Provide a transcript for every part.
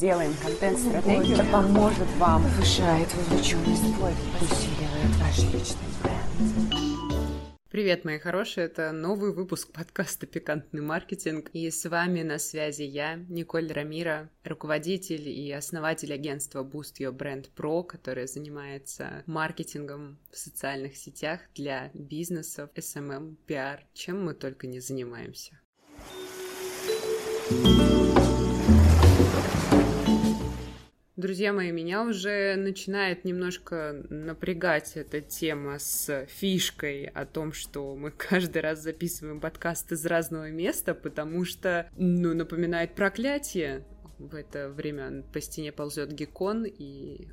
Делаем контент-стратегию. Это поможет вам, повышает вовлеченность, усиливает ваш личный бренд. Привет, мои хорошие, это новый выпуск подкаста «Пикантный маркетинг», и с вами на связи я, Николь Рамира, руководитель и основатель агентства Boost Your Brand Pro, которое занимается маркетингом в социальных сетях для бизнесов, SMM, PR, чем мы только не занимаемся. Друзья мои, меня уже начинает немножко напрягать эта тема с фишкой о том, что мы каждый раз записываем подкаст из разного места, потому что, ну, напоминает проклятие. В это время по стене ползет геккон, и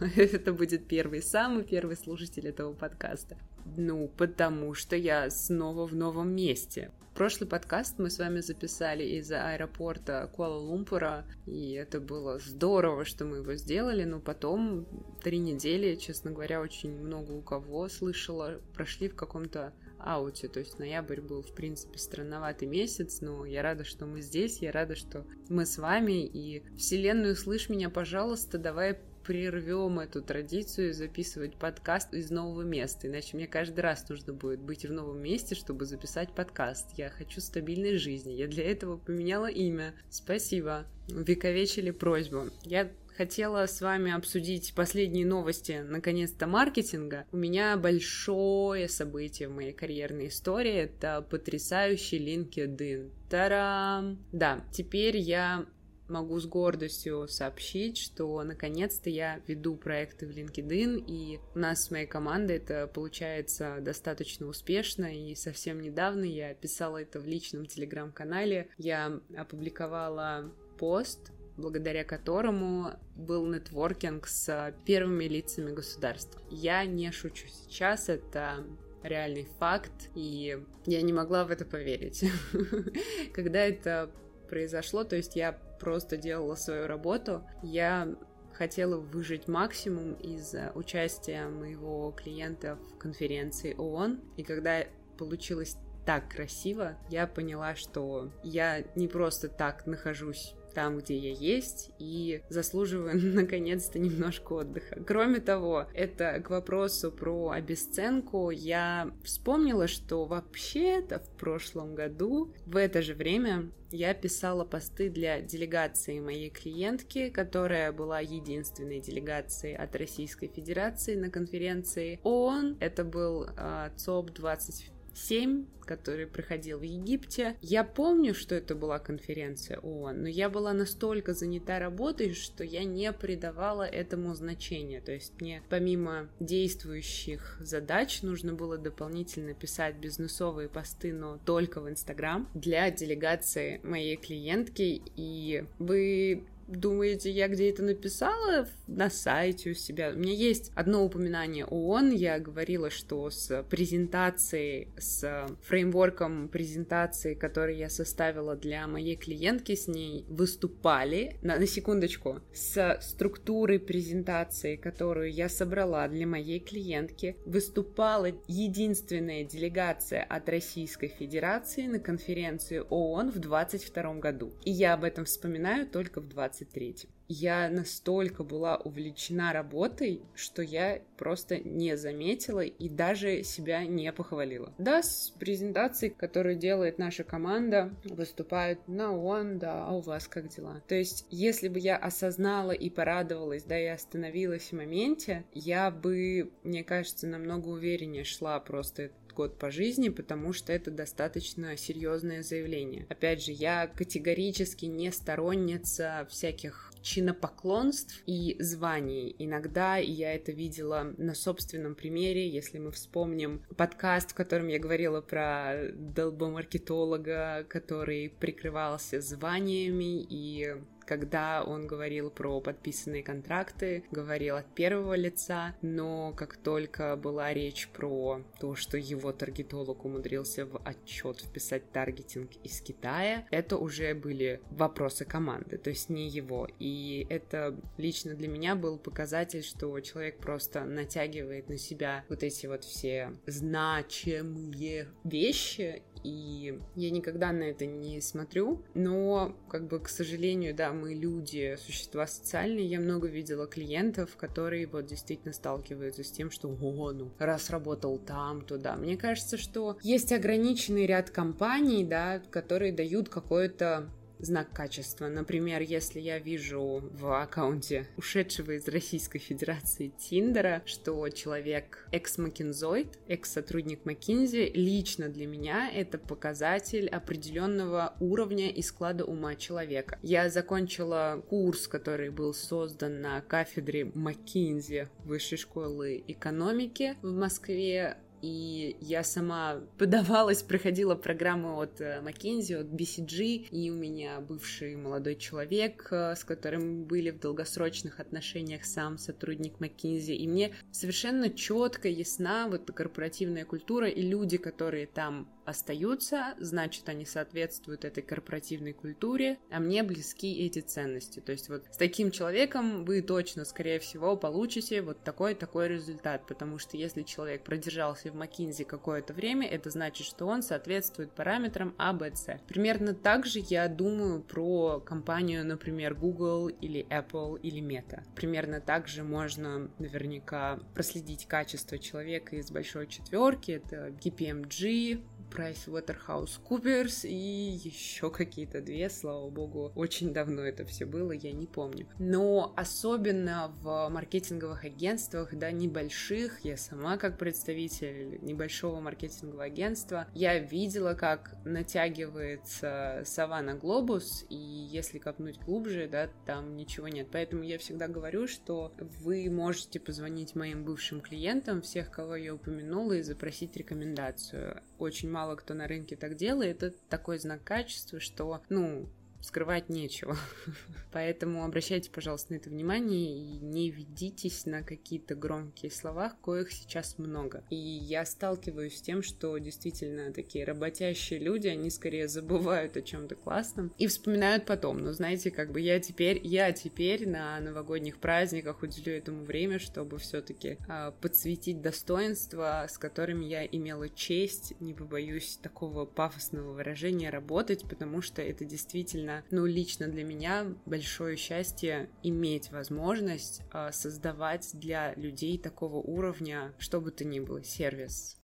это будет первый, самый первый слушатель этого подкаста. Ну, потому что я снова в новом месте. Прошлый подкаст мы с вами записали из аэропорта Куала-Лумпура, и это было здорово, что мы его сделали, но потом три недели, честно говоря, очень много у кого слышала, прошли в каком-то ауте, то есть ноябрь был, в принципе, странноватый месяц, но я рада, что мы здесь, я рада, что мы с вами, и Вселенную, слышь меня, пожалуйста, давай прервем эту традицию записывать подкаст из нового места. Иначе мне каждый раз нужно будет быть в новом месте, чтобы записать подкаст. Я хочу стабильной жизни. Я для этого поменяла имя. Спасибо. Вековечили просьбу. Я хотела с вами обсудить последние новости, наконец-то, маркетинга. У меня большое событие в моей карьерной истории. Это потрясающий LinkedIn. Тарам! Да, теперь я могу с гордостью сообщить, что наконец-то я веду проекты в LinkedIn, и у нас с моей командой это получается достаточно успешно, и совсем недавно я писала это в личном телеграм-канале, я опубликовала пост, благодаря которому был нетворкинг с первыми лицами государства. Я не шучу сейчас, это реальный факт, и я не могла в это поверить. Когда это произошло, то есть я просто делала свою работу. Я хотела выжить максимум из участия моего клиента в конференции ООН. И когда получилось так красиво, я поняла, что я не просто так нахожусь там, где я есть, и заслуживаю наконец-то немножко отдыха. Кроме того, это к вопросу про обесценку, я вспомнила, что вообще-то в прошлом году в это же время я писала посты для делегации моей клиентки, которая была единственной делегацией от Российской Федерации на конференции ООН. Это был э, ЦОП 20 7, который проходил в Египте. Я помню, что это была конференция ООН, но я была настолько занята работой, что я не придавала этому значения. То есть мне помимо действующих задач нужно было дополнительно писать бизнесовые посты, но только в Инстаграм для делегации моей клиентки. И вы думаете, я где это написала? На сайте у себя. У меня есть одно упоминание ООН. Я говорила, что с презентацией, с фреймворком презентации, который я составила для моей клиентки, с ней выступали, на, на секундочку, с структурой презентации, которую я собрала для моей клиентки, выступала единственная делегация от Российской Федерации на конференции ООН в 2022 году. И я об этом вспоминаю только в 20 23 я настолько была увлечена работой, что я просто не заметила и даже себя не похвалила. Да, с презентацией, которую делает наша команда, выступают на он, да, а у вас как дела? То есть, если бы я осознала и порадовалась, да, и остановилась в моменте, я бы, мне кажется, намного увереннее шла просто год по жизни, потому что это достаточно серьезное заявление. Опять же, я категорически не сторонница всяких чинопоклонств и званий. Иногда я это видела на собственном примере, если мы вспомним подкаст, в котором я говорила про долбомаркетолога, который прикрывался званиями и когда он говорил про подписанные контракты, говорил от первого лица, но как только была речь про то, что его таргетолог умудрился в отчет вписать таргетинг из Китая, это уже были вопросы команды, то есть не его. И это лично для меня был показатель, что человек просто натягивает на себя вот эти вот все значимые вещи и я никогда на это не смотрю, но, как бы, к сожалению, да, мы люди, существа социальные, я много видела клиентов, которые вот действительно сталкиваются с тем, что о, ну, раз работал там, туда. Мне кажется, что есть ограниченный ряд компаний, да, которые дают какое-то знак качества. Например, если я вижу в аккаунте ушедшего из Российской Федерации Тиндера, что человек экс-макинзоид, экс-сотрудник Макинзи, лично для меня это показатель определенного уровня и склада ума человека. Я закончила курс, который был создан на кафедре Макинзи Высшей школы экономики в Москве и я сама подавалась, проходила программу от McKinsey, от BCG, и у меня бывший молодой человек, э, с которым были в долгосрочных отношениях сам сотрудник McKinsey, и мне совершенно четко ясна вот корпоративная культура и люди, которые там остаются, значит, они соответствуют этой корпоративной культуре, а мне близки эти ценности. То есть вот с таким человеком вы точно, скорее всего, получите вот такой-такой результат, потому что если человек продержался в McKinsey какое-то время, это значит, что он соответствует параметрам А, Б, С. Примерно так же я думаю про компанию, например, Google или Apple или Meta. Примерно так же можно наверняка проследить качество человека из большой четверки, это KPMG, PricewaterhouseCoopers и еще какие-то две, слава богу. Очень давно это все было, я не помню. Но особенно в маркетинговых агентствах, да, небольших, я сама как представитель небольшого маркетингового агентства, я видела, как натягивается сова на глобус, и если копнуть глубже, да, там ничего нет. Поэтому я всегда говорю, что вы можете позвонить моим бывшим клиентам, всех, кого я упомянула, и запросить рекомендацию. Очень мало мало кто на рынке так делает, это такой знак качества, что, ну, скрывать нечего. Поэтому обращайте, пожалуйста, на это внимание и не ведитесь на какие-то громкие слова, коих сейчас много. И я сталкиваюсь с тем, что действительно такие работящие люди, они скорее забывают о чем-то классном и вспоминают потом. Но знаете, как бы я теперь, я теперь на новогодних праздниках уделю этому время, чтобы все-таки э, подсветить достоинства, с которыми я имела честь, не побоюсь такого пафосного выражения, работать, потому что это действительно действительно, ну, лично для меня большое счастье иметь возможность э, создавать для людей такого уровня, что бы то ни было, сервис.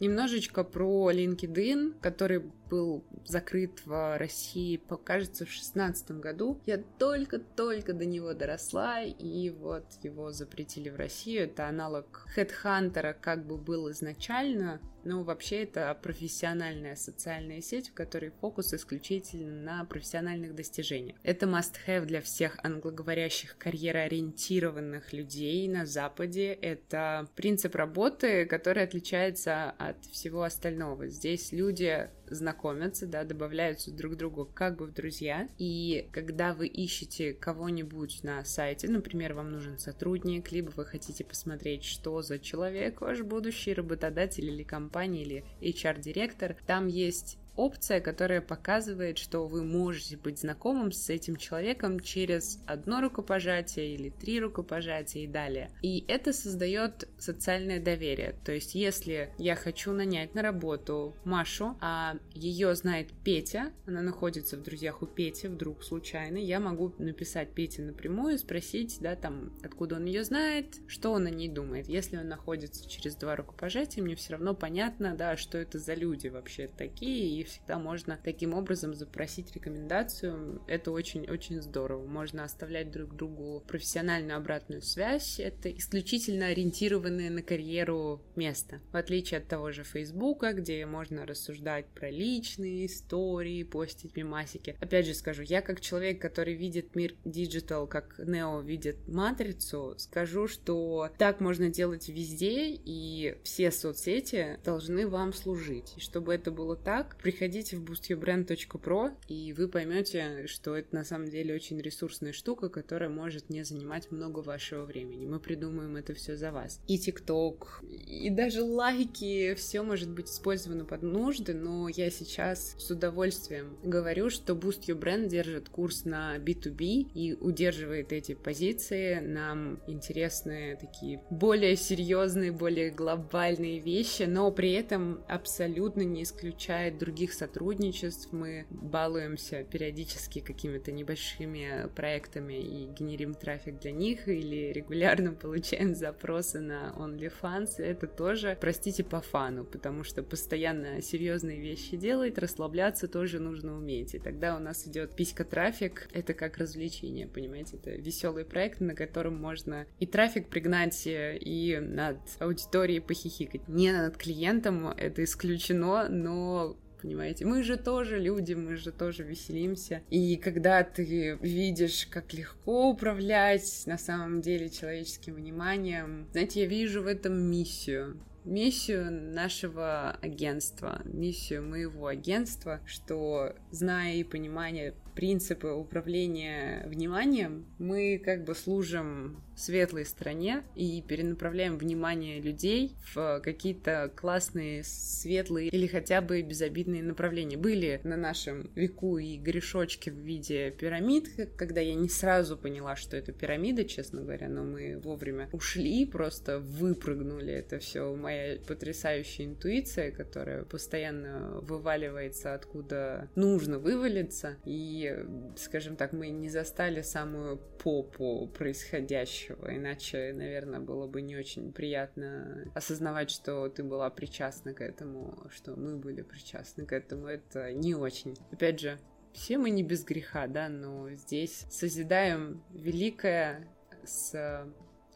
Немножечко про LinkedIn, который был закрыт в России, покажется, в шестнадцатом году. Я только-только до него доросла, и вот его запретили в Россию. Это аналог Headhunter, как бы был изначально, но вообще это профессиональная социальная сеть, в которой фокус исключительно на профессиональных достижениях. Это must-have для всех англоговорящих карьероориентированных людей на Западе. Это принцип работы, который отличается от всего остального. Здесь люди знакомятся, да, добавляются друг другу как бы в друзья. И когда вы ищете кого-нибудь на сайте, например, вам нужен сотрудник, либо вы хотите посмотреть, что за человек ваш будущий работодатель или компания, или HR-директор, там есть опция, которая показывает, что вы можете быть знакомым с этим человеком через одно рукопожатие или три рукопожатия и далее. И это создает социальное доверие. То есть, если я хочу нанять на работу Машу, а ее знает Петя, она находится в друзьях у Пети, вдруг случайно, я могу написать Пете напрямую, спросить, да, там, откуда он ее знает, что он о ней думает. Если он находится через два рукопожатия, мне все равно понятно, да, что это за люди вообще такие, и всегда можно таким образом запросить рекомендацию. Это очень-очень здорово. Можно оставлять друг другу профессиональную обратную связь. Это исключительно ориентированное на карьеру место. В отличие от того же Фейсбука, где можно рассуждать про личные истории, постить мемасики. Опять же скажу, я как человек, который видит мир digital, как Нео видит матрицу, скажу, что так можно делать везде, и все соцсети должны вам служить. И чтобы это было так, приходите переходите в boostyourbrand.pro, и вы поймете, что это на самом деле очень ресурсная штука, которая может не занимать много вашего времени. Мы придумаем это все за вас. И ТикТок, и даже лайки, все может быть использовано под нужды, но я сейчас с удовольствием говорю, что Boost Your Brand держит курс на B2B и удерживает эти позиции. Нам интересны такие более серьезные, более глобальные вещи, но при этом абсолютно не исключает других сотрудничеств. Мы балуемся периодически какими-то небольшими проектами и генерим трафик для них, или регулярно получаем запросы на OnlyFans. Это тоже, простите, по фану, потому что постоянно серьезные вещи делать, расслабляться тоже нужно уметь. И тогда у нас идет писька трафик. Это как развлечение, понимаете? Это веселый проект, на котором можно и трафик пригнать, и над аудиторией похихикать. Не над клиентом, это исключено, но понимаете? Мы же тоже люди, мы же тоже веселимся. И когда ты видишь, как легко управлять на самом деле человеческим вниманием, знаете, я вижу в этом миссию миссию нашего агентства, миссию моего агентства, что зная и понимая принципы управления вниманием, мы как бы служим светлой стране и перенаправляем внимание людей в какие-то классные, светлые или хотя бы безобидные направления. Были на нашем веку и грешочки в виде пирамид, когда я не сразу поняла, что это пирамида, честно говоря, но мы вовремя ушли, просто выпрыгнули. Это все моя потрясающая интуиция, которая постоянно вываливается откуда нужно вывалиться. И скажем так, мы не застали самую попу происходящего, иначе, наверное, было бы не очень приятно осознавать, что ты была причастна к этому, что мы были причастны к этому, это не очень. Опять же, все мы не без греха, да, но здесь созидаем великое с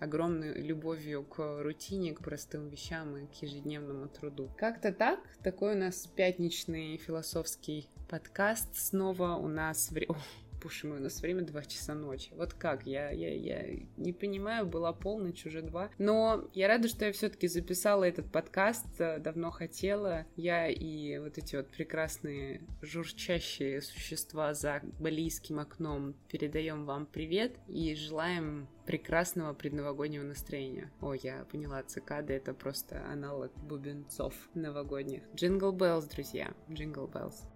огромной любовью к рутине, к простым вещам и к ежедневному труду. Как-то так, такой у нас пятничный философский подкаст. Снова у нас... Вре... Боже мой, у нас время 2 часа ночи. Вот как? Я, я, я не понимаю, была полночь, уже 2. Но я рада, что я все-таки записала этот подкаст. Э, давно хотела. Я и вот эти вот прекрасные журчащие существа за балийским окном передаем вам привет и желаем прекрасного предновогоднего настроения. О, я поняла, цикады — это просто аналог бубенцов новогодних. Джингл Беллс, друзья, Джингл Беллс.